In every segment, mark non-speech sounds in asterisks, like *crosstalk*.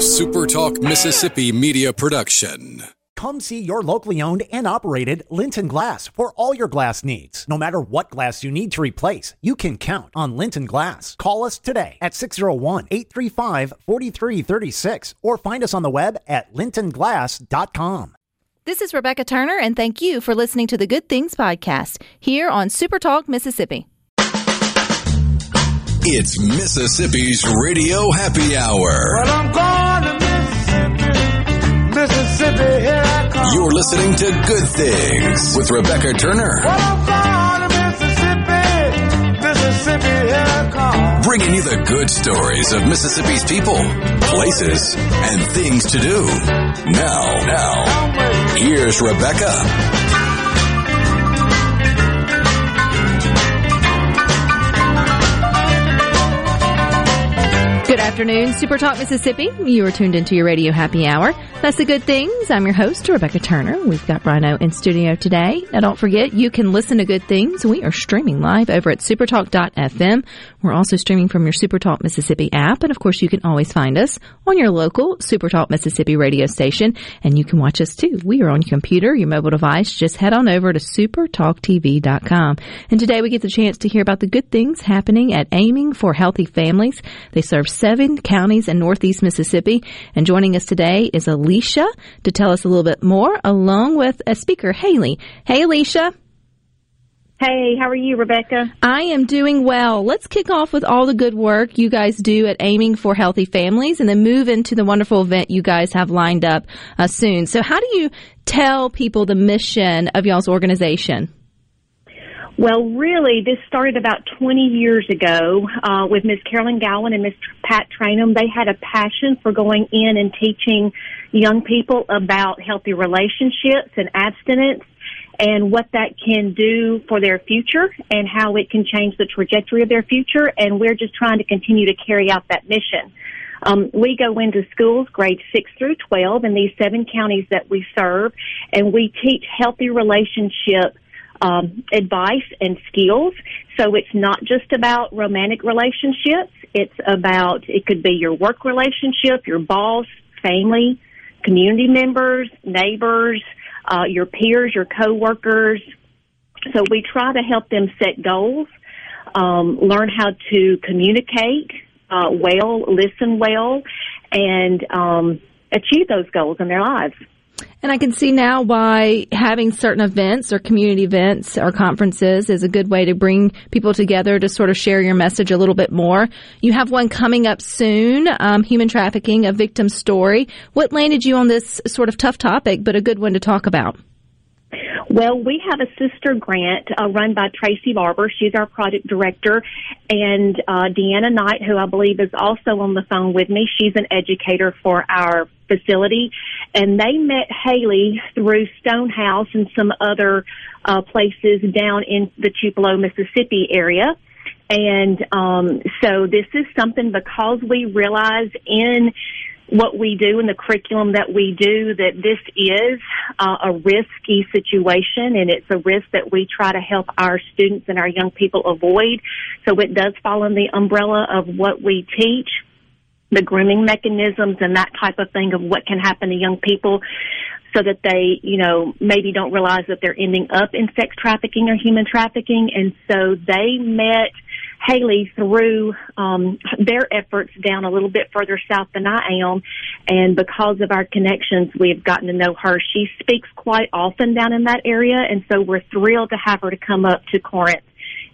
A SuperTalk Mississippi media production. Come see your locally owned and operated Linton Glass for all your glass needs. No matter what glass you need to replace, you can count on Linton Glass. Call us today at 601 835 4336 or find us on the web at lintonglass.com. This is Rebecca Turner, and thank you for listening to the Good Things Podcast here on SuperTalk Mississippi. It's Mississippi's Radio Happy Hour. Well, I'm going to Mississippi. Mississippi, here I come. You're listening to Good Things with Rebecca Turner. Well, I'm going to Mississippi. Mississippi, here I come. Bringing you the good stories of Mississippi's people, places, and things to do. Now, now, here's Rebecca. Afternoon, Super Talk Mississippi. You are tuned into your radio happy hour. That's the good things. I'm your host, Rebecca Turner. We've got Rhino in studio today. Now don't forget, you can listen to good things. We are streaming live over at supertalk.fm. We're also streaming from your Supertalk Mississippi app. And of course, you can always find us on your local Supertalk Mississippi radio station. And you can watch us too. We are on your computer, your mobile device. Just head on over to supertalktv.com. And today we get the chance to hear about the good things happening at Aiming for Healthy Families. They serve seven counties in Northeast Mississippi. And joining us today is Alesha to tell us a little bit more, along with a speaker, Haley. Hey, Alesha. Hey, how are you, Rebecca? I am doing well. Let's kick off with all the good work you guys do at Aiming for Healthy Families and then move into the wonderful event you guys have lined up uh, soon. So, how do you tell people the mission of y'all's organization? Well, really, this started about 20 years ago uh, with Miss Carolyn Gowan and Miss Pat Trainum. They had a passion for going in and teaching young people about healthy relationships and abstinence and what that can do for their future and how it can change the trajectory of their future. And we're just trying to continue to carry out that mission. Um, we go into schools grades 6 through 12 in these seven counties that we serve, and we teach healthy relationship um, advice and skills. So it's not just about romantic relationships. It's about, it could be your work relationship, your boss, family, community members, neighbors, uh, your peers, your coworkers. So we try to help them set goals, um, learn how to communicate uh, well, listen well, and um, achieve those goals in their lives. And I can see now why having certain events or community events or conferences is a good way to bring people together to sort of share your message a little bit more. You have one coming up soon, um, human trafficking, a victim story. What landed you on this sort of tough topic, but a good one to talk about? Well, we have a sister grant uh, run by Tracy Barber. She's our project director. And uh, Deanna Knight, who I believe is also on the phone with me, she's an educator for our facility. And they met Haley through Stonehouse and some other uh, places down in the Tupelo, Mississippi area. And um, so this is something because we realize in what we do in the curriculum that we do that this is uh, a risky situation and it's a risk that we try to help our students and our young people avoid. So it does fall in the umbrella of what we teach, the grooming mechanisms and that type of thing of what can happen to young people so that they, you know, maybe don't realize that they're ending up in sex trafficking or human trafficking. And so they met Haley through um, their efforts down a little bit further south than I am, and because of our connections, we've gotten to know her. She speaks quite often down in that area, and so we're thrilled to have her to come up to Corinth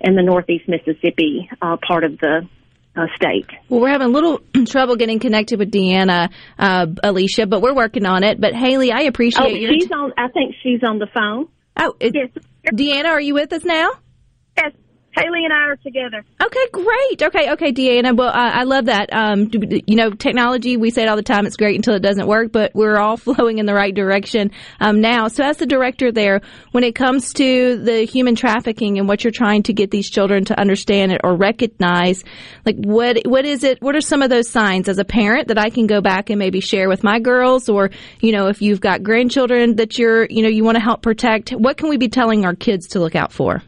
in the Northeast Mississippi uh, part of the uh, state. Well, we're having a little *clears throat* trouble getting connected with Deanna, uh, Alesha, but we're working on it. But Haley, I appreciate oh, your. she's on. I think she's on the phone. Oh, it, Yes. Deanna, are you with us now? Yes. Haley and I are together. Okay, great. Okay, okay, Deanna. Well, I, I love that. Um, you know, technology. We say it all the time. It's great until it doesn't work, but we're all *laughs* flowing in the right direction um, now. So, as the director there, when it comes to the human trafficking and what you're trying to get these children to understand it or recognize, like what what is it? What are some of those signs as a parent that I can go back and maybe share with my girls, or you know, if you've got grandchildren that you're, you know, you want to help protect, what can we be telling our kids to look out for?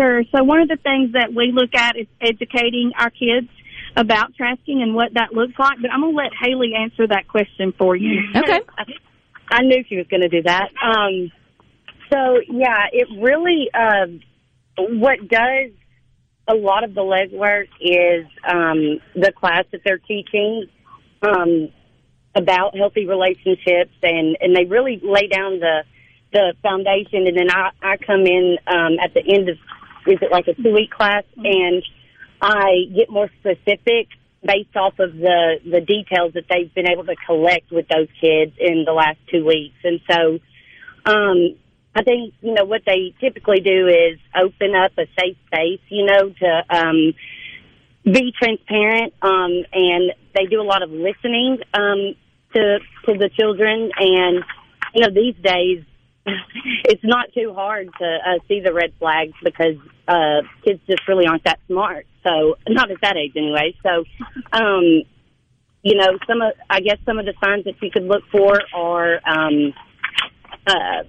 Sure. So one of the things that we look at is educating our kids about trafficking and what that looks like, but I'm going to let Haley answer that question for you. Okay. *laughs* I knew she was going to do that. Um, so yeah, it really uh, what does a lot of the legwork is um, the class that they're teaching um, about healthy relationships, and and they really lay down the the foundation, and then I I come in um, at the end of is it like a two week class, and I get more specific based off of the the details that they've been able to collect with those kids in the last two weeks, and so um, I think you know what they typically do is open up a safe space, you know, to um, be transparent, um, and they do a lot of listening um, to to the children, and you know these days *laughs* it's not too hard to uh, see the red flags because uh, kids just really aren't that smart. So not at that age anyway. So, um, you know, some of I guess some of the signs that you could look for are, um, uh,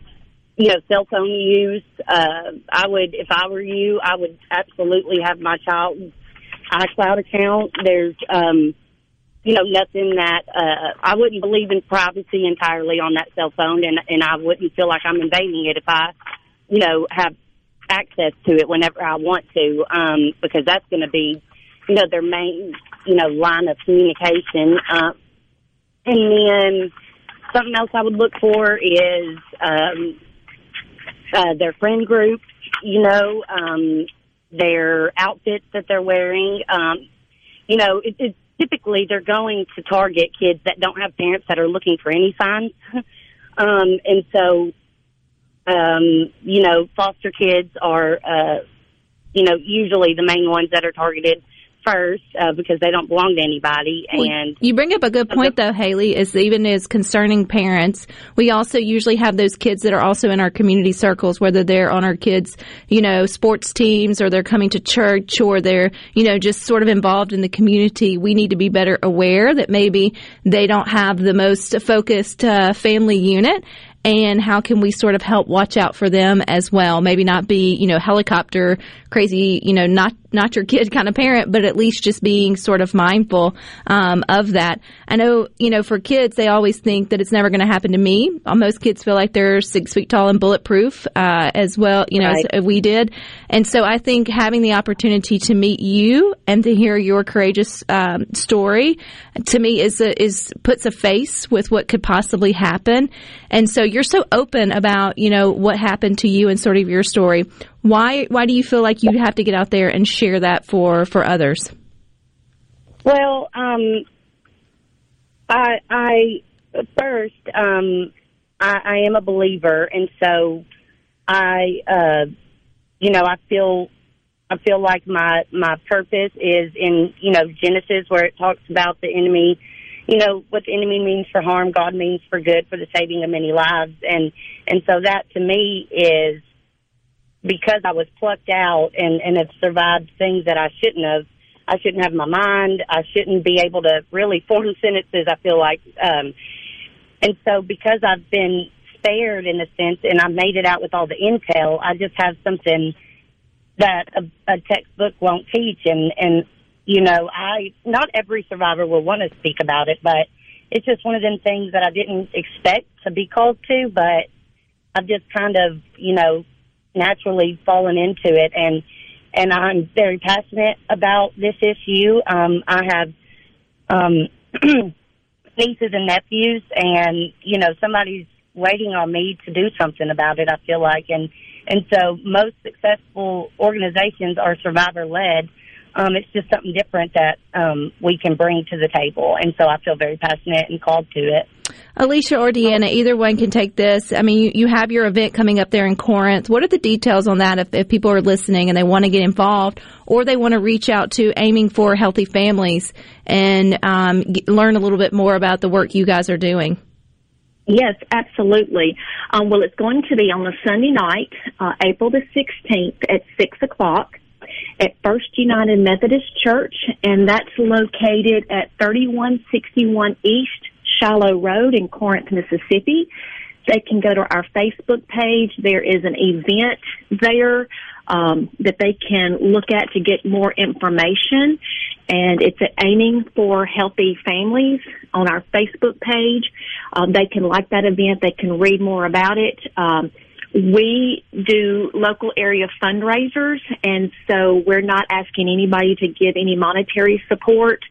you know, cell phone use. Uh, I would, if I were you, I would absolutely have my child's iCloud account. There's, um, you know, nothing that uh, I wouldn't believe in privacy entirely on that cell phone, and and I wouldn't feel like I'm invading it if I, you know, have access to it whenever I want to, um, because that's going to be, you know, their main, you know, line of communication. Uh, and then something else I would look for is um, uh, their friend group, you know, um, their outfits that they're wearing. Um, you know, it, it, typically they're going to target kids that don't have parents that are looking for any signs. *laughs* um, and so, um, you know, foster kids are, uh, you know, usually the main ones that are targeted first uh, because they don't belong to anybody. And you bring up a good point, though, Haley. Is even as concerning parents, we also usually have those kids that are also in our community circles, whether they're on our kids, you know, sports teams, or they're coming to church, or they're, you know, just sort of involved in the community. We need to be better aware that maybe they don't have the most focused uh, family unit and how can we sort of help watch out for them as well? Maybe not be, you know, helicopter crazy, you know, not not your kid *laughs* kind of parent, but at least just being sort of mindful um, of that. I know, you know, for kids, they always think that it's never going to happen to me. Uh, Most kids feel like they're six feet tall and bulletproof uh, as well, you know, Right. as we did. And so I think having the opportunity to meet you and to hear your courageous um, story to me is a, is puts a face with what could possibly happen. And so you're so open about you know what happened to you and sort of your story. Why why do you feel like you have to get out there and share that for for others? Well, um, I, I first, um, I, I am a believer, and so I, uh, you know, I feel, I feel like my my purpose is in you know Genesis where it talks about the enemy, you know what the enemy means for harm, God means for good for the saving of many lives, and and so that to me is because I was plucked out and and have survived things that I shouldn't have. I shouldn't have my mind. I shouldn't be able to really form *laughs* sentences. I feel like, um, and so because I've been spared in a sense, and I made it out with all the intel, I just have something that a, a textbook won't teach. And and you know, I not every survivor will want to speak about it, but it's just one of them things that I didn't expect to be called to, but I've just kind of you know naturally fallen into it and and I'm very passionate about this issue. Um, I have um, *clears throat* nieces and nephews, and you know somebody's waiting on me to do something about it. I feel like, and and so most successful organizations are survivor led. Um, it's just something different that um, we can bring to the table, and so I feel very passionate and called to it. Alesha or Deanna, either one can take this. I mean, you, you have your event coming up there in Corinth. What are the details on that if, if people are listening and they want to get involved or they want to reach out to Aiming for Healthy Families and um, get, learn a little bit more about the work you guys are doing? Yes, absolutely. Um, well, it's going to be on a Sunday night, uh, April the 16th at 6 o'clock at First United Methodist Church, and that's located at 3161 East Shiloh Road in Corinth, Mississippi. they can go to our Facebook page. There is an event there um, that they can look at to get more information, and it's aiming for healthy families on our Facebook page. Um, they can like that event. They can read more about it. Um, we do local area fundraisers, and so we're not asking anybody to give any monetary support.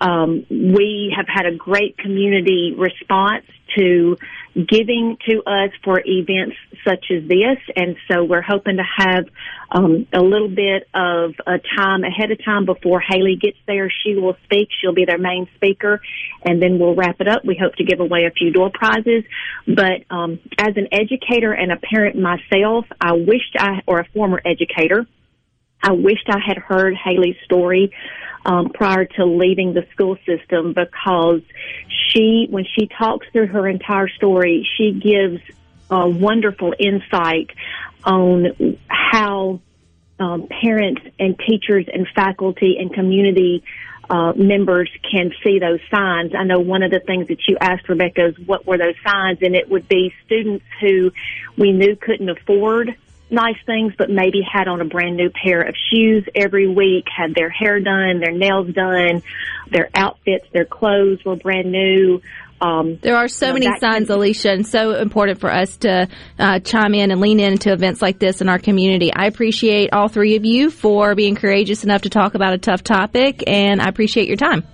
Um, we have had a great community response to giving to us for events such as this, and so we're hoping to have um, a little bit of a time ahead of time before Haley gets there. She will speak; she'll be their main speaker, and then we'll wrap it up. We hope to give away a few door prizes. But um, as an educator and a parent myself, I wished I, or a former educator, I wished I had heard Haley's story um, prior to leaving the school system because she, when she talks through her entire story, she gives a wonderful insight on how um, parents and teachers and faculty and community uh, members can see those signs. I know one of the things that you asked Rebecca is what were those signs, and it would be students who we knew couldn't afford nice things, but maybe had on a brand new pair of shoes every week, had their hair done, their nails done, their outfits, their clothes were brand new. Um, there are so you know, many signs, can- Alesha, and so important for us to uh, chime in and lean into events like this in our community. I appreciate all three of you for being courageous enough to talk about a tough topic, and I appreciate your time.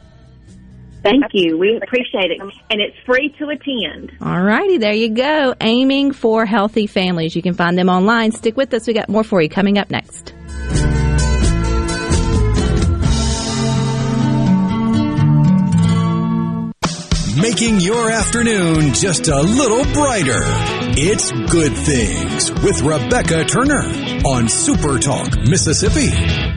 Thank you. We appreciate it. And it's free to attend. All righty, there you go. Aiming for healthy families. You can find them online. Stick with us. We got more for you coming up next. Making your afternoon just a little brighter. It's Good Things with Rebecca Turner on Super Talk, Mississippi.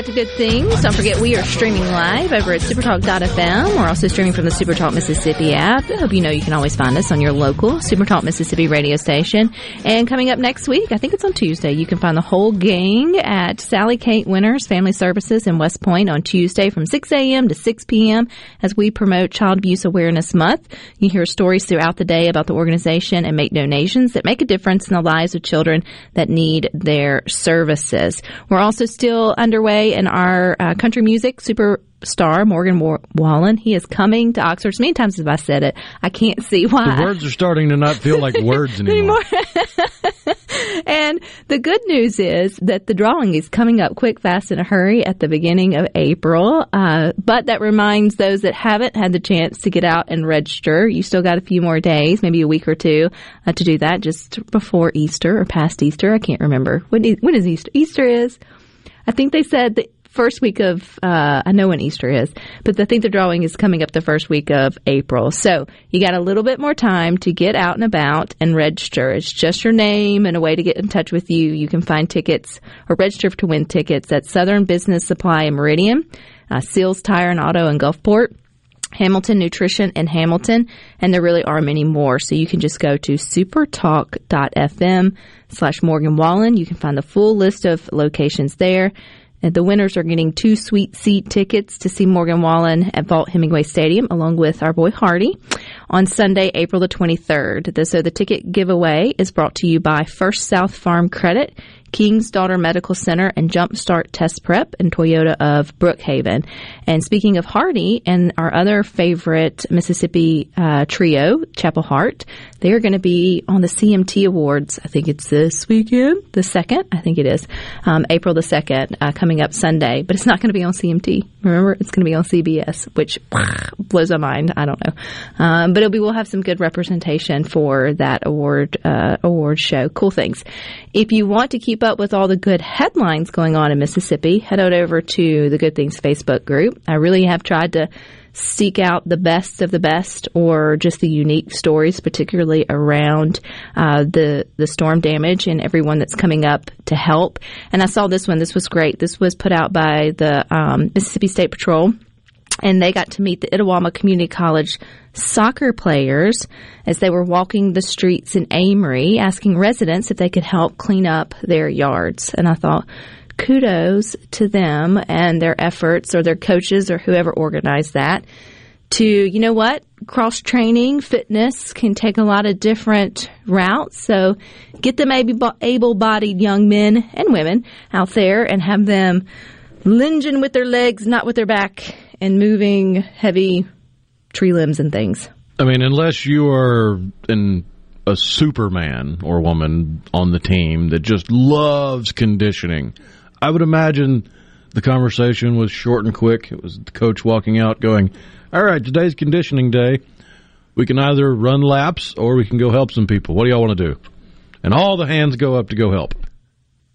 Back to Good Things. Don't forget we are streaming live over at supertalk.fm. We're also streaming from the Supertalk Mississippi app. I hope you know you can always find us on your local Supertalk Mississippi radio station. And coming up next week, I think it's on Tuesday, you can find the whole gang at Sally Kate Winters Family Services in West Point on Tuesday from 6 a.m. to 6 p.m. as we promote Child Abuse Awareness Month. You hear stories throughout the day about the organization and make donations that make a difference in the lives of children that need their services. We're also still underway in our uh, country music superstar Morgan Wa- Wallen. He is coming to Oxford. As many times as I said it, I can't see why. The words are starting to not feel like words *laughs* anymore. *laughs* and the good news is that the drawing is coming up quick, fast, in a hurry at the beginning of April. Uh, but that reminds those that haven't had the chance to get out and register. You still got a few more days, maybe a week or two, uh, to do that just before Easter or past Easter. I can't remember. When is, when is Easter? Easter is, I think they said the first week of, uh, I know when Easter is, but I think the drawing is coming up the first week of April. So you got a little bit more time to get out and about and register. It's just your name and a way to get in touch with you. You can find tickets or register to win tickets at Southern Business Supply in Meridian, uh, Seals Tire and Auto in Gulfport. Hamilton Nutrition in Hamilton, and there really are many more. So you can just go to supertalk.fm slash Morgan Wallen. You can find the full list of locations there. And the winners are getting two sweet seat tickets to see Morgan Wallen at Vaught Hemingway Stadium, along with our boy Hardy, on Sunday, April the 23rd. So the ticket giveaway is brought to you by First South Farm Credit, King's Daughter Medical Center, and Jumpstart Test Prep, and Toyota of Brookhaven. And speaking of Hardy and our other favorite Mississippi uh, trio, Chapel Hart, they are going to be on the CMT Awards. I think it's this weekend, the second. I think it is um, April the second, uh, coming up Sunday. But it's not going to be on CMT. Remember, it's going to be on CBS, which *laughs* blows my mind. I don't know, um, but be. We'll have some good representation for that award uh, award show. Cool things. If you want to keep up with all the good headlines going on in Mississippi, head on over to the Good Things Facebook group. I really have tried to seek out the best of the best or just the unique stories, particularly around uh, the the storm damage and everyone that's coming up to help. And I saw this one. This was great. This was put out by the um, Mississippi State Patrol and they got to meet the Itawamba Community College soccer players as they were walking the streets in Amory, asking residents if they could help clean up their yards. And I thought, kudos to them and their efforts or their coaches or whoever organized that to, you know what, cross training, fitness can take a lot of different routes. So get them able bodied young men and women out there and have them lunging with their legs, not with their back and moving heavy tree limbs and things. I mean, unless you are in a Superman or woman on the team that just loves conditioning, I would imagine the conversation was short and quick. It was the coach walking out going, All right, today's conditioning day. We can either run laps or we can go help some people. What do y'all want to do? And all the hands go up to go help.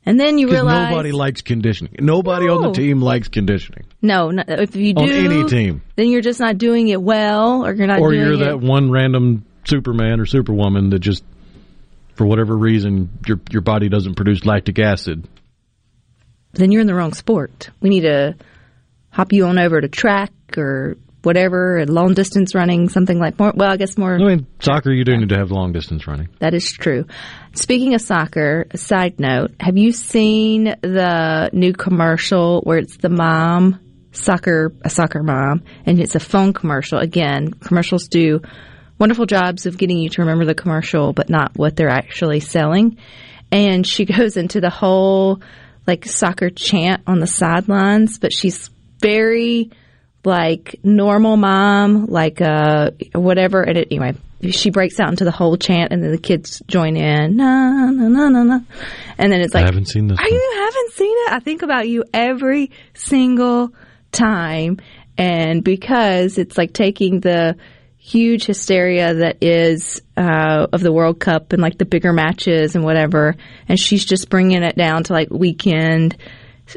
And then you realize nobody likes conditioning. Nobody no. on the team likes conditioning. No, no, if you do on any team, then you're just not doing it well, or you're not. Or you're it. that one random Superman or Superwoman that just, for whatever reason, your your body doesn't produce lactic acid. Then you're in the wrong sport. We need to hop you on over to track or whatever, long distance running, something like more. Well, I guess more. I mean, soccer, you do need to have long distance running. That is true. Speaking of soccer, a side note: Have you seen the new commercial where it's the mom soccer, a soccer mom, and it's a phone commercial? Again, commercials do wonderful jobs of getting you to remember the commercial, but not what they're actually selling. And she *laughs* goes into the whole like soccer chant on the sidelines, but she's very like normal mom, like uh whatever. And it, anyway, she breaks out into the whole chant, and then the kids join in. Na na na na na, and then it's like I haven't seen this. You haven't seen it. I think about you every single time, and because it's like taking the huge hysteria that is uh, of the World Cup and like the bigger matches and whatever, and she's just bringing it down to like weekend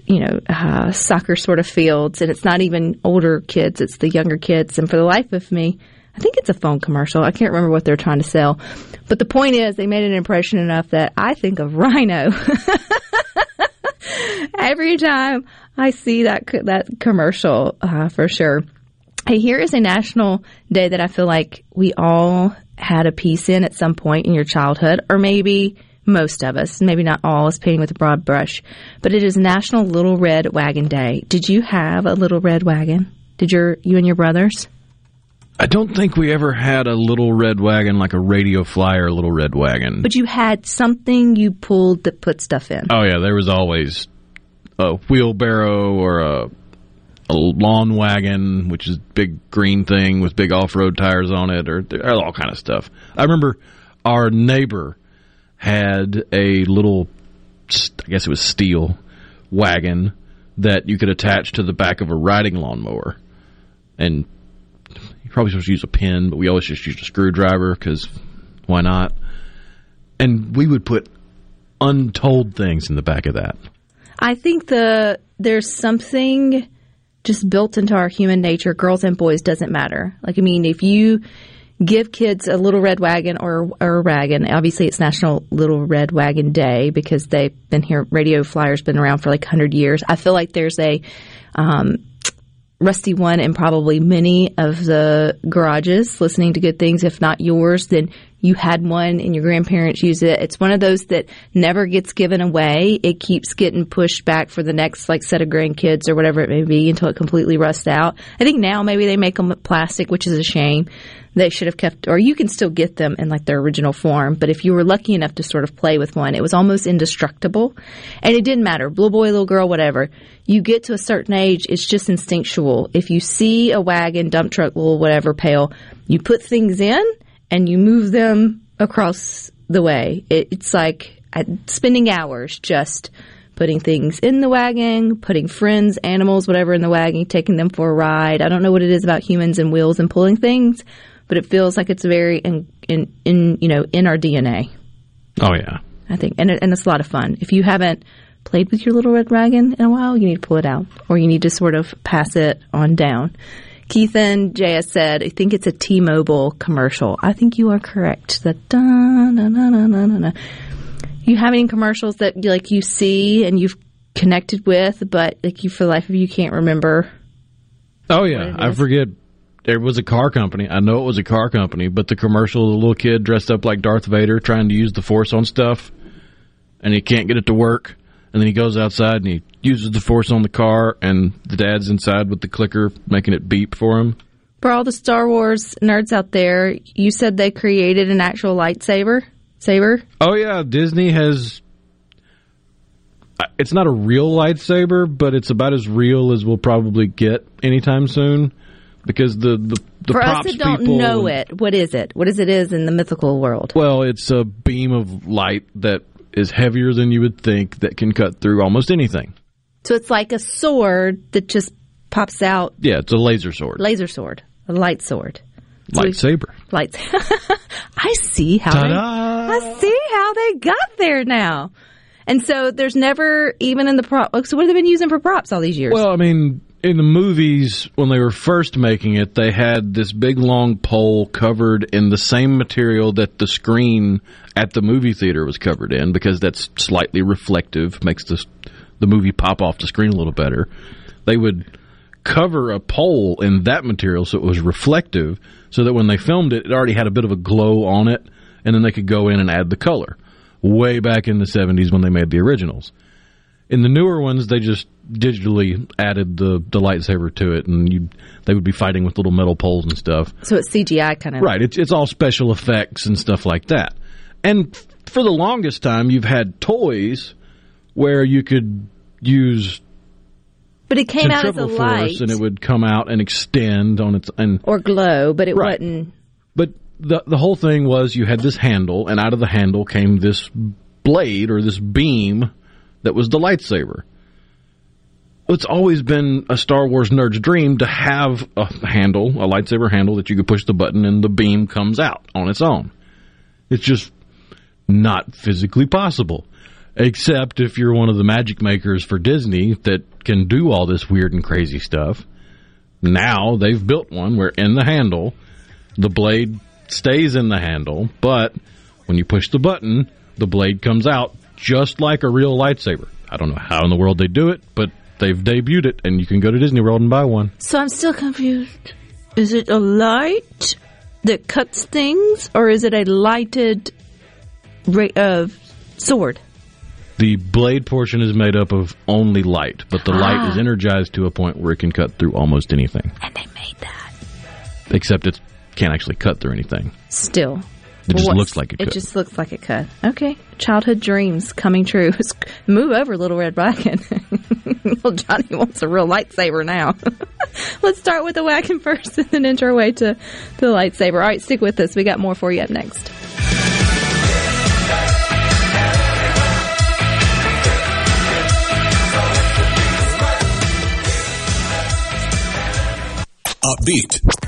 you know, uh, soccer sort of fields, and it's not even older kids; it's the younger kids. And for the life of me, I think it's a phone commercial. I can't remember what they're trying to sell, but the point is, they made an impression enough that I think of Rhino *laughs* every time I see that that commercial uh, for sure. Hey, here is a national day that I feel like we all had a piece in at some point in your childhood, or maybe most of us, maybe not all, is painting with a broad brush, but it is National Little Red Wagon Day. Did you have a little red wagon? Did your you and your brothers? I don't think we ever had a little red wagon like a radio flyer little red wagon. But you had something you pulled that put stuff in. Oh yeah, there was always a wheelbarrow or a a lawn wagon, which is big green thing with big off road tires on it, or, all kind of stuff. I remember our neighbor had a little, I guess it was steel wagon that you could attach to the back of a riding lawnmower. And you probably supposed to use a pin, but we always just used a screwdriver because why not? And we would put untold things in the back of that. I think the there's something just built into our human nature, girls and boys doesn't matter. Like I mean, if you give kids a little red wagon or, or a wagon. Obviously, it's National Little Red Wagon Day because they've been here. Radio Flyers been around for like 100 years. I feel like there's a um, rusty one in probably many of the garages listening to good things. If not yours, then you had one and your grandparents use it. It's one of those that never gets given away. It keeps getting pushed back for the next like set of grandkids or whatever it may be until it completely rusts out. I think now maybe they make them plastic, which is a shame they should have kept, or you can still get them in like their original form. But if you were lucky enough to sort of play with one, it was almost indestructible. And it didn't matter, little boy, little girl, whatever. You get to a certain age, it's just instinctual. If you see a wagon, dump truck, little whatever pail, you put things in and you move them across the way. It, it's like uh, spending hours just putting things in the wagon, putting friends, animals, whatever in the wagon, taking them for a ride. I don't know what it is about humans and wheels and pulling things, but it feels like it's very in, in, in you know in our DNA. Oh yeah, I think, and and it's a lot of fun. If you haven't played with your little red wagon in a while, you need to pull it out, or you need to sort of pass it on down. Keith and JS said, I think it's a T-Mobile commercial. I think you are correct. The da na na na na na. You have any commercials that like you see and you've connected with, but like you for the life of you can't remember? Oh yeah, I forget. There was a car company. I know it was a car company, but the commercial, of the little kid dressed up like Darth Vader trying to use the Force on stuff, and he can't get it to work. And then he goes outside and he uses the Force on the car, and the dad's inside with the clicker making it beep for him. For all the Star Wars nerds out there, you said they created an actual lightsaber saber. Oh yeah, Disney has. Uh, it's not a real lightsaber, but it's about as real as we'll probably get anytime soon, because the the, the For us props that don't people know it, what is it? What is it is in the mythical world? Well, it's a beam of light that is heavier than you would think that can cut through almost anything. So it's like a sword that just pops out, Yeah, it's a laser sword, laser sword, a light sword. So lightsaber. Lights. *laughs* I see how they, Ta-da! I see how they got there now. And so there's never even in the prop. So what have they been using for props all these years? Well, I mean, in the movies when they were first making it, they had this big long pole covered in the same material that the screen at the movie theater was covered in because that's slightly reflective, makes the the movie pop off the screen a little better. They would cover a pole in that material so it was reflective so that when they filmed it it already had a bit of a glow on it and then they could go in and add the color way back in the 70s when they made the originals in the newer ones they just digitally added the, the lightsaber to it and you they would be fighting with little metal poles and stuff so it's CGI kind of. right it's, it's all special effects and stuff like that and f- for the longest time you've had toys where you could use But it came out as a light and it would come out and extend on its and or glow, but it Right. wasn't. but the the whole thing was you had this handle and out of the handle came this blade or this beam that was the lightsaber. It's always been a Star Wars nerd's dream to have a handle, a lightsaber handle that you could push the button and the beam comes out on its own. It's just not physically possible. Except if you're one of the magic makers for Disney that can do all this weird and crazy stuff. Now they've built one where in the handle, the blade stays in the handle, but when you push the button, the blade comes out just like a real lightsaber. I don't know how in the world they do it, but they've debuted it, and you can go to Disney World and buy one. So I'm still confused. Is it a light that cuts things, or is it a lighted ra- uh, sword? The blade portion is made up of only light, but the light is energized to a point where it can cut through almost anything, And they made that. except it can't actually cut through anything. Still. It just looks like it could. It just looks like it could. Okay. Childhood dreams coming true. *laughs* Move over, Little Red Wagon. *laughs* Little Johnny wants a real lightsaber now. *laughs* Let's start with the wagon first and then enter our way to the lightsaber. All right, stick with us. We got more for you up next. Upbeat,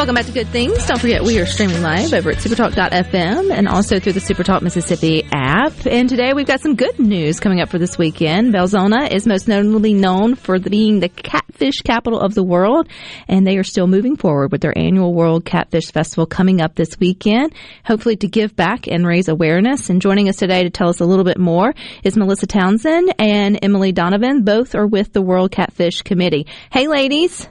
Welcome back to Good Things. Don't forget we are streaming live over at supertalk.fm and also through the Supertalk Mississippi app. And today we've got some good news coming up for this weekend. Belzona is most notably known for being the catfish capital of the world, and they are still moving forward with their annual World Catfish Festival coming up this weekend, hopefully to give back and raise awareness. And joining us today to tell us a little bit more is Melissa Townsend and Emily Donovan. Both are with the World Catfish Committee. Hey, ladies.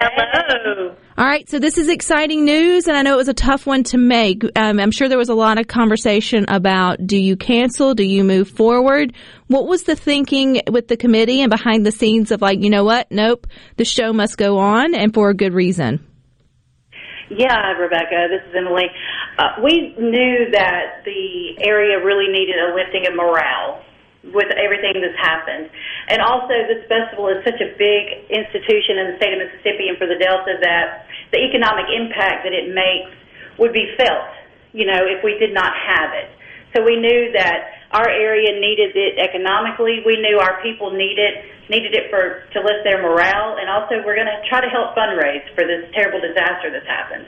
Hello. All right, so this is exciting news, and I know it was a tough one to make. Um, I'm sure there was a lot of conversation about do you cancel, do you move forward? What was the thinking with the committee and behind the scenes of like, you know what? Nope, the show must go on, and for a good reason. Yeah, Rebecca, this is Emily. Uh, we knew that the area really needed a lifting of morale. With everything that's happened. And also, this festival is such a big institution in the state of Mississippi and for the Delta that the economic impact that it makes would be felt, you know, if we did not have it. So we knew that our area needed it economically. We knew our people needed it, needed it for to lift their morale, and also we're going to try to help fundraise for this terrible disaster that's happened.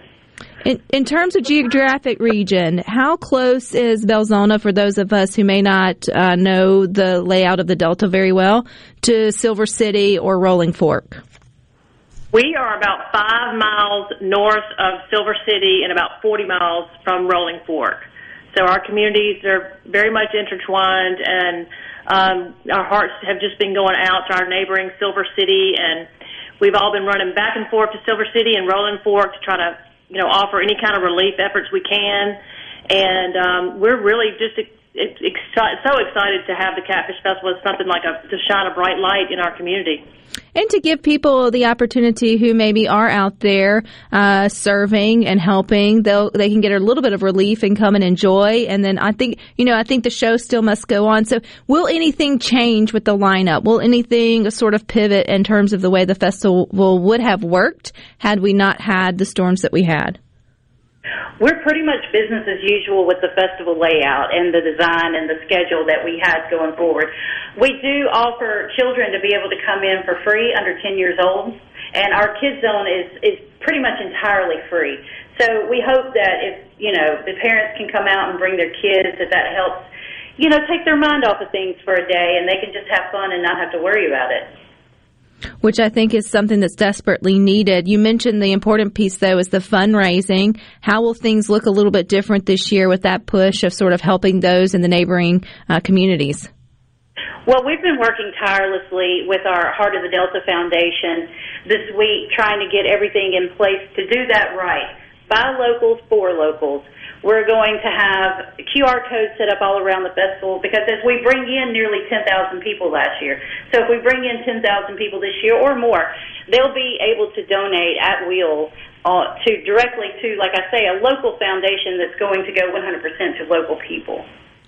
In, in, terms of geographic region, how close is Belzona, for those of us who may not uh, know the layout of the Delta very well, to Silver City or Rolling Fork? We are about five miles north of Silver City and about 40 miles from Rolling Fork. So our communities are very much intertwined, and um, our hearts have just been going out to our neighboring Silver City, and we've all been running back and forth to Silver City and Rolling Fork to try to you know, offer any kind of relief efforts we can. And um, we're really just ex- ex- so excited to have the Catfish Festival as something like a to shine a bright light in our community and to give people the opportunity who maybe are out there uh, serving and helping, they'll they can get a little bit of relief and come and enjoy. And then I think you know I think the show still must go on. So will anything change with the lineup? Will anything sort of pivot in terms of the way the festival would have worked had we not had the storms that we had? We're pretty much business as usual with the festival layout and the design and the schedule that we had going forward. We do offer children to be able to come in for free under 10 years old, and our kids zone is is pretty much entirely free. So we hope that if you know the parents can come out and bring their kids, that that helps you know take their mind off of things for a day, and they can just have fun and not have to worry about it which I think is something that's desperately needed. You mentioned the important piece, though, is the fundraising. How will things look a little bit different this year with that push of sort of helping those in the neighboring uh, communities? Well, we've been working tirelessly with our Heart of the Delta Foundation this week, trying to get everything in place to do that right. By locals, for locals. We're going to have QR codes set up all around the festival because as we bring in nearly 10,000 people last year, so if we bring in 10,000 people this year or more, they'll be able to donate at will uh, to directly to, like I say, a local foundation that's going to go 100% to local people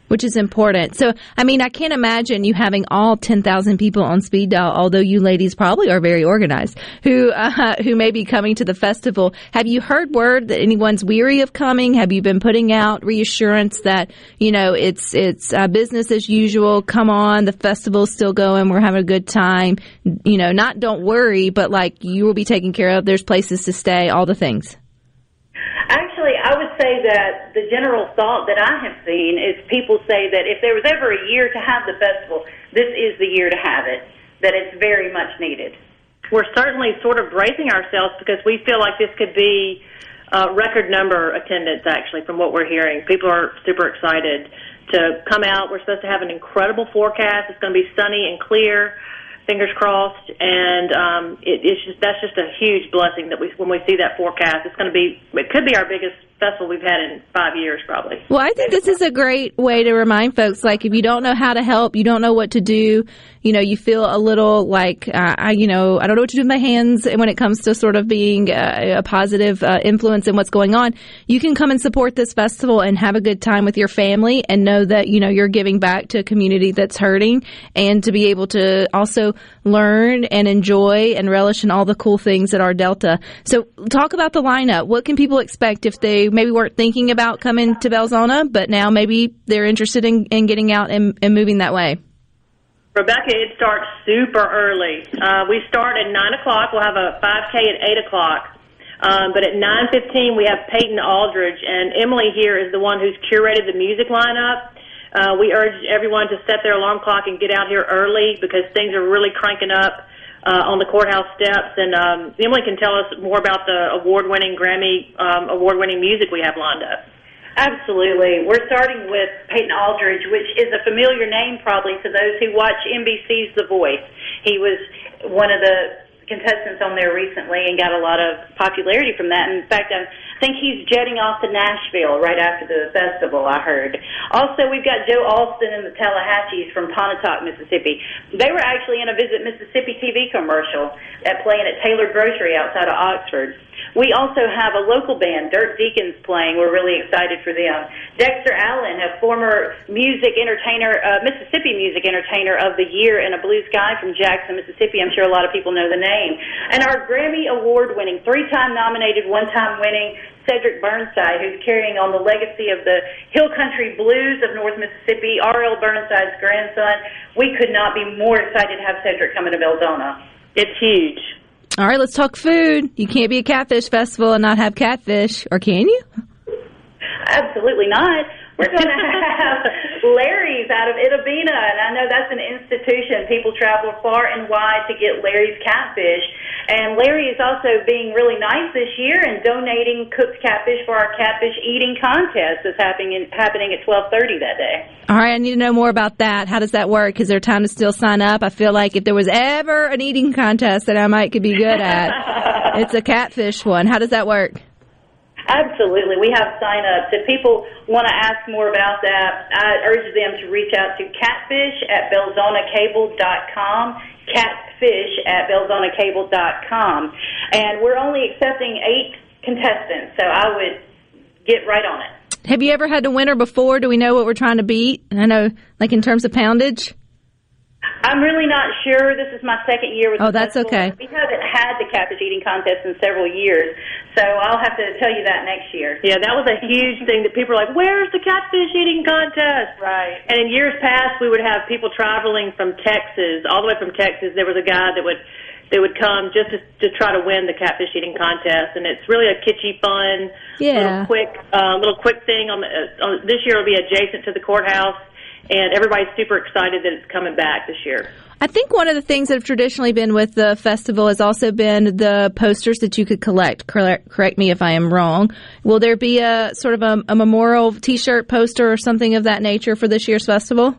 which is important. So, I mean, I can't imagine you having all 10,000 people on speed dial, although you ladies probably are very organized, who, uh, *laughs* who may be coming to the festival. Have you heard word that anyone's weary of coming? Have you been putting out reassurance that, you know, it's, it's uh, business as usual. Come on. The festival's still going. We're having a good time. You know, not don't worry, but like you will be taken care of. There's places to stay, all the things. Say that the general thought that I have seen is people say that if there was ever a year to have the festival, this is the year to have it, that it's very much needed. We're certainly sort of bracing ourselves because we feel like this could be a record number attendance, actually, from what we're hearing. People are super excited to come out. We're supposed to have an incredible forecast. It's going to be sunny and clear fingers crossed. And um, it, it's just that's just a huge blessing that we when we see that forecast. It's going to be it could be our biggest we've had in five years, probably. Well, I think this is a great way to remind folks, like, if you don't know how to help, you don't know what to do, you know, you feel a little like, uh, I, you know, I don't know what to do with my hands when it comes to sort of being a, a positive uh, influence in what's going on, you can come and support this festival and have a good time with your family and know that, you know, you're giving back to a community that's hurting and to be able to also learn and enjoy and relish in all the cool things at our Delta. So talk about the lineup. What can people expect if they maybe weren't thinking about coming to Belzona, but now maybe they're interested in, in getting out and, and moving that way? Rebecca, it starts super early. Uh, we start at 9 o'clock. We'll have a 5K at 8 o'clock. Um, but at 9.15, we have Peyton Aldridge, and Emily here is the one who's curated the music lineup. Uh, we urge everyone to set their alarm clock and get out here early because things are really cranking up uh, on the courthouse steps. And um, Emily can tell us more about the award-winning Grammy um, award-winning music we have lined up. Absolutely. We're starting with Peyton Aldridge, which is a familiar name probably to those who watch NBC's The Voice. He was one of the contestants on there recently and got a lot of popularity from that. In fact, I'm, I think he's jetting off to Nashville right after the festival, I heard. Also, we've got Joe Alston and the Tallahassees from Pontotoc, Mississippi. They were actually in a Visit Mississippi TV commercial at playing at Taylor Grocery outside of Oxford. We also have a local band, Dirk Deacons, playing. We're really excited for them. Dexter Allen, a former music entertainer, uh, Mississippi music entertainer of the year in a blue sky from Jackson, Mississippi. I'm sure a lot of people know the name. And our Grammy award winning, three time nominated, one time winning Cedric Burnside, who's carrying on the legacy of the Hill Country Blues of North Mississippi, R.L. Burnside's grandson. We could not be more excited to have Cedric coming to Belzona. It's huge. All right, let's talk food. You can't be a catfish festival and not have catfish, or can you? Absolutely not. We're going *laughs* to have Larry's out of Itta Bena, and I know that's an institution. People travel far and wide to get Larry's catfish. And Larry is also being really nice this year and donating cooked catfish for our catfish eating contest that's happening happening at twelve thirty that day. All right, I need to know more about that. How does that work? Is there time to still sign up? I feel like if there was ever an eating contest that I might could be good at, *laughs* it's a catfish one. How does that work? Absolutely. We have sign ups. If people want to ask more about that, I urge them to reach out to catfish at belzonicable.com, catfish at belzonicable.com. And we're only accepting eight contestants, so I would get right on it. Have you ever had a winner before? Do we know what we're trying to beat? I know, like in terms of poundage. I'm really not sure. This is my second year with Oh, the that's okay. We haven't had the catfish eating contest in several years, so I'll have to tell you that next year. Yeah, that was a huge thing that people are like, "Where's the catfish eating contest?" Right. And in years past, we would have people traveling from Texas, all the way from Texas. There was a guy that would they would come just to, to try to win the catfish eating contest, and it's really a kitschy, fun, Yeah. little quick, uh, little quick thing. On the uh, on, this year, it'll be adjacent to the courthouse, and everybody's super excited that it's coming back this year. I think one of the things that have traditionally been with the festival has also been the posters that you could collect. Correct, correct me if I am wrong. Will there be a sort of a, a memorial T-shirt poster or something of that nature for this year's festival?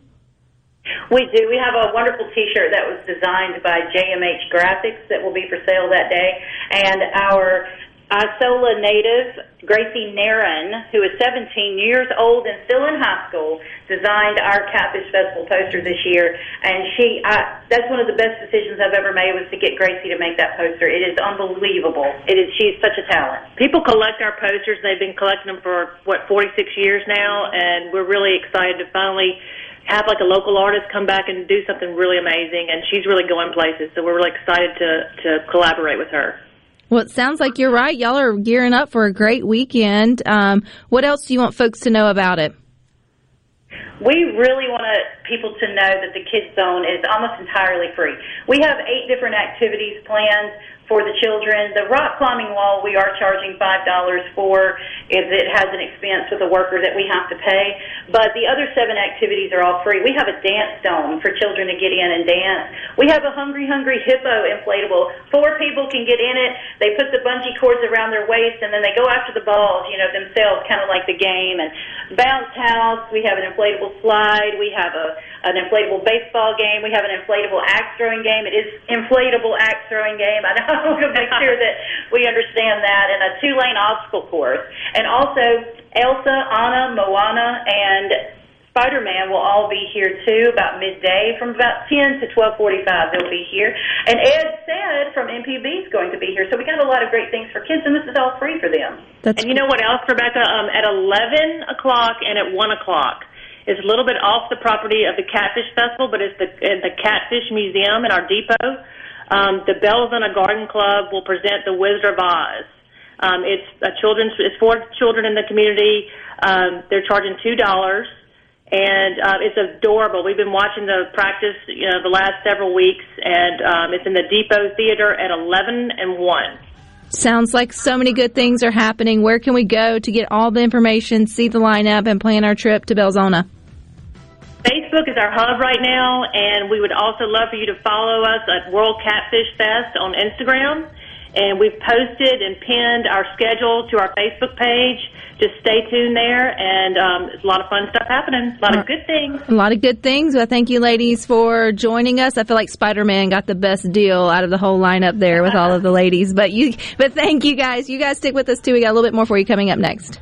We do. We have a wonderful T-shirt that was designed by JMH Graphics that will be for sale that day, and our Isola native Gracie Nairn, who is 17 years old and still in high school, designed our Catfish Festival poster this year. And she, I, that's one of the best decisions I've ever made was to get Gracie to make that poster. It is unbelievable. It is. She's such a talent. People collect our posters. They've been collecting them for what 46 years now, and we're really excited to finally have like a local artist come back and do something really amazing. And she's really going places, so we're really excited to to collaborate with her. Well, it sounds like you're right. Y'all are gearing up for a great weekend. Um, what else do you want folks to know about it? We really want people to know that the Kids Zone is almost entirely free. We have eight different activities planned for the children. The rock climbing wall we are charging five dollars for, is it has an expense with a worker that we have to pay. But the other seven activities are all free. We have a dance dome for children to get in and dance. We have a hungry, hungry hippo inflatable. Four people can get in it. They put the bungee cords around their waist and then they go after the balls, you know, themselves, kind of like the game. And bounce house. We have an inflatable slide. We have a an inflatable baseball game. We have an inflatable axe throwing game. It is inflatable axe throwing game. I know I want to make sure that we understand that. And a two lane obstacle course. And also Elsa, Anna, Moana, and Spider Man will all be here too about midday from about ten to twelve forty five. They'll be here. And Ed said from MPB is going to be here. So we got a lot of great things for kids, and this is all free for them. That's and you know what else, Rebecca? Um, at 11 o'clock and at 1 o'clock. It's a little bit off the property of the Catfish Festival, but it's the, the Catfish Museum in our depot. Um, the Belzoni Garden Club will present The Wizard of Oz. Um, it's a children's, it's for children in the community. Um, they're charging two dollars, and uh, it's adorable. We've been watching the practice, you know, the last several weeks, and um, it's in the Depot Theater at 11 and 1. Sounds like so many good things are happening. Where can we go to get all the information, see the lineup, and plan our trip to Belzoni? Facebook is our hub right now, and we would also love for you to follow us at World Catfish Fest on Instagram. And we've posted and pinned our schedule to our Facebook page. Just stay tuned there, and um, it's a lot of fun stuff happening. A lot of good things. A lot of good things. Well, thank you, ladies, for joining us. I feel like Spider Man got the best deal out of the whole lineup there with all of the ladies. But you, but thank you guys. You guys stick with us too. We got a little bit more for you coming up next.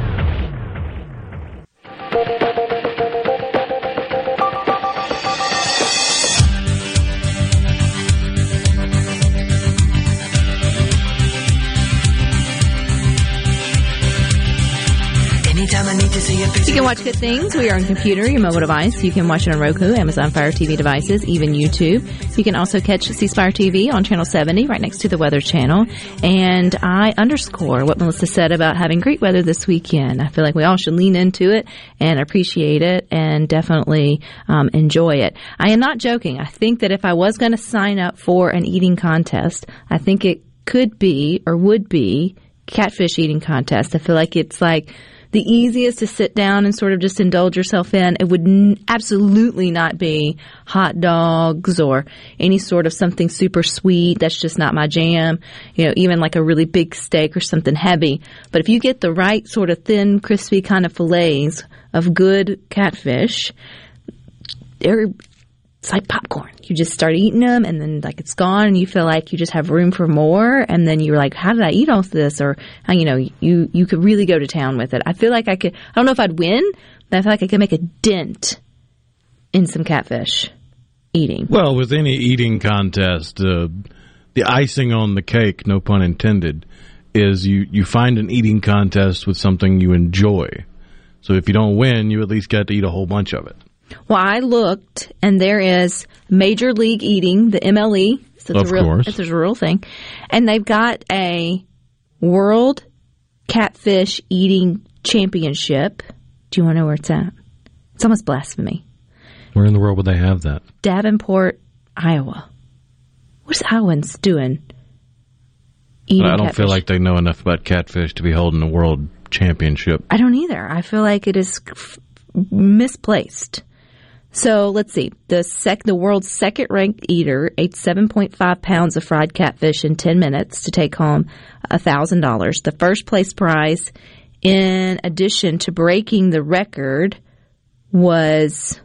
You can watch good things. We are on computer, your mobile device. You can watch it on Roku, Amazon Fire TV devices, even YouTube. You can also catch C Spire TV on channel 70, right next to the Weather Channel. And I underscore what Melissa said about having great weather this weekend. I feel like we all should lean into it and appreciate it and definitely um, enjoy it. I am not joking. I think that if I was going to sign up for an eating contest, I think it could be or would be catfish eating contest. I feel like it's like the easiest to sit down and sort of just indulge yourself in. It would n- absolutely not be hot dogs or any sort of something super sweet. That's just not my jam. You know, even like a really big steak or something heavy. But if you get the right sort of thin, crispy kind of fillets of good catfish, they're it's like popcorn. You just start eating them and then like it's gone and you feel like you just have room for more and then you're like, how did I eat all this? Or, uh, you know, you, you could really go to town with it. I feel like I could, I don't know if I'd win, but I feel like I could make a dent in some catfish eating. Well, with any eating contest, uh, the icing on the cake, no pun intended, is you, you find an eating contest with something you enjoy. So if you don't win, you at least get to eat a whole bunch of it. Well, I looked and there is Major League Eating, the MLE. So it's Of a real, course. It's a real thing. And they've got a World Catfish Eating Championship. Do you want to know where it's at? It's almost blasphemy. Where in the world would they have that? Davenport, Iowa. What's Iowans doing? Eating I don't catfish? feel like they know enough about catfish to be holding a world championship. I don't either. I feel like it is f- misplaced. So let's see. The sec, the world's second ranked eater ate 7.5 pounds of fried catfish in 10 minutes to take home $1,000. The first place prize, in addition to breaking the record, was,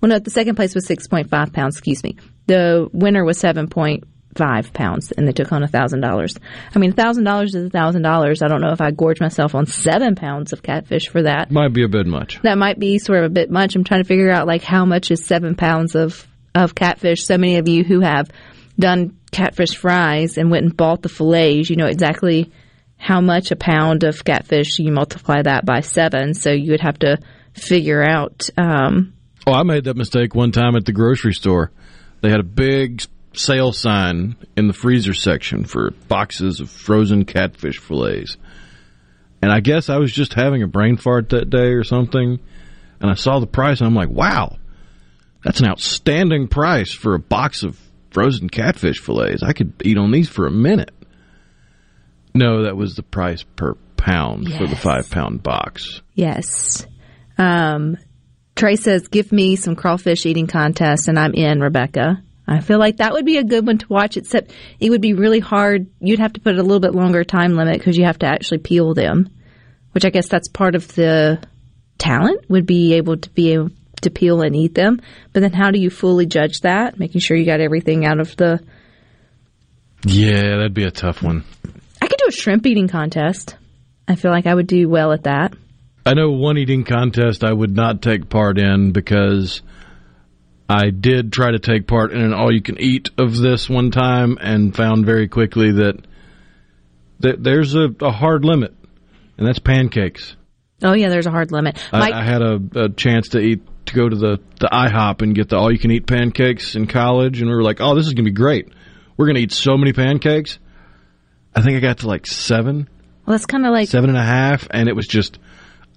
well, no, the second place was 6.5 pounds, excuse me. The winner was 7.5 pounds and they took on a $1,000. I mean, a $1,000 is a $1,000. I don't know if I gorge myself on seven pounds of catfish for that Might be a bit much. that might be sort of a bit much. I'm trying to figure out like how much is seven pounds of of catfish. So many of you who have done catfish fries and went and bought the fillets, you know exactly how much a pound of catfish. You multiply that by seven, so you would have to figure out. Um, Oh, I made that mistake one time at the grocery store. They had a big sale sign in the freezer section for boxes of frozen catfish fillets. And I guess I was just having a brain fart that day or something. And I saw the price and I'm like, wow, that's an outstanding price for a box of frozen catfish fillets. I could eat on these for a minute. No, that was the price per pound for the five pound box. yes. Um, Trey says, "Give me some crawfish eating contest, and I'm in." Rebecca. I feel like that would be a good one to watch, except it would be really hard. You'd have to put a little bit longer time limit because you have to actually peel them, which I guess that's part of the talent would be able to be able to peel and eat them. But then how do you fully judge that? Making sure you got everything out of the. Yeah, that'd be a tough one. I could do a shrimp eating contest. I feel like I would do well at that. I know one eating contest I would not take part in because I did try to take part in an all you can eat of this one time and found very quickly that, that there's a, a hard limit, and that's pancakes. Oh yeah, there's a hard limit. I, I had a, a chance to eat to go to the the IHOP and get the all you can eat pancakes in college, and we were like, "Oh, this is gonna be great. We're gonna eat so many pancakes." I think I got to like seven, Well, that's kind of like seven and a half, and it was just,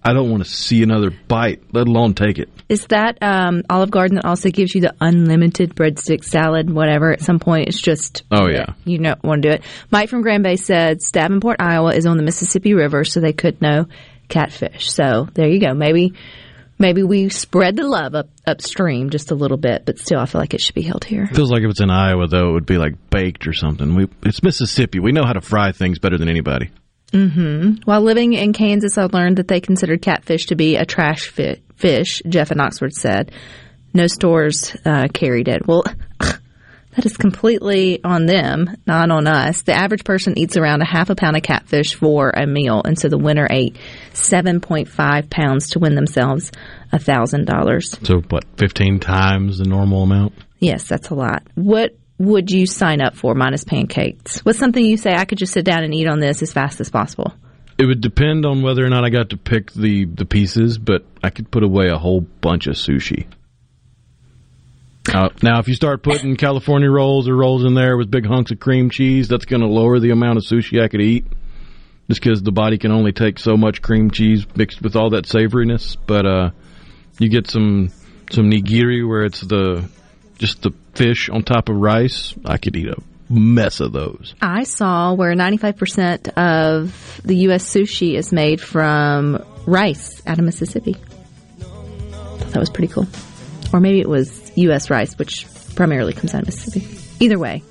I don't want to see another bite, let alone take it. Is that um, Olive Garden that also gives you the unlimited breadstick salad, whatever? At some point, it's just Oh yeah, you don't want to do it. Mike from Grand Bay said Davenport, Iowa, is on the Mississippi River, so they could know catfish. So there you go. Maybe maybe we spread the love up upstream just a little bit, but still, I feel like it should be held here. feels like if it's in Iowa though, it would be like baked or something. We it's Mississippi. We know how to fry things better than anybody. Hmm While living in Kansas, I learned that they considered catfish to be a trash fi- fish. Jeff in Oxford said, "No stores uh, carried it." Well. *laughs* That is completely on them, not on us. The average person eats around a half a pound of catfish for a meal, and so the winner ate 7.5 pounds to win themselves $1,000. So what, fifteen times the normal amount? Yes, that's a lot. What would you sign up for minus pancakes? What's something you say I could just sit down and eat on this as fast as possible? It would depend on whether or not I got to pick the the pieces, but I could put away a whole bunch of sushi. Uh, now, if you start putting California rolls or rolls in there with big hunks of cream cheese, that's going to lower the amount of sushi I could eat, just because the body can only take so much cream cheese mixed with all that savoriness. But uh, you get some some nigiri where it's the just the fish on top of rice. I could eat a mess of those. I saw where 95% of the U.S. sushi is made from rice out of Mississippi. That was pretty cool. Or maybe it was U.S. rice, which primarily comes out of Mississippi. Either way,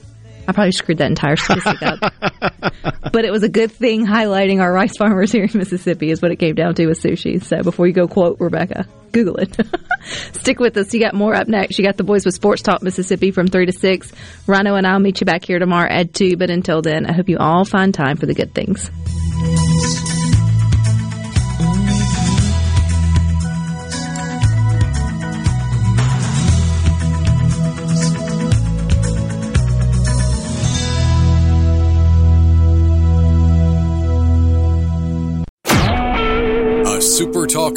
I probably screwed that entire statistic up. *laughs* but it was a good thing highlighting our rice farmers here in Mississippi is what it came down to with sushi. So before you go quote Rebecca, Google it. *laughs* Stick with us. You got more up next. You got the boys with Sports Talk Mississippi from 3 to 6. Rhino and I'll meet you back here tomorrow at 2. But until then, I hope you all find time for the good things.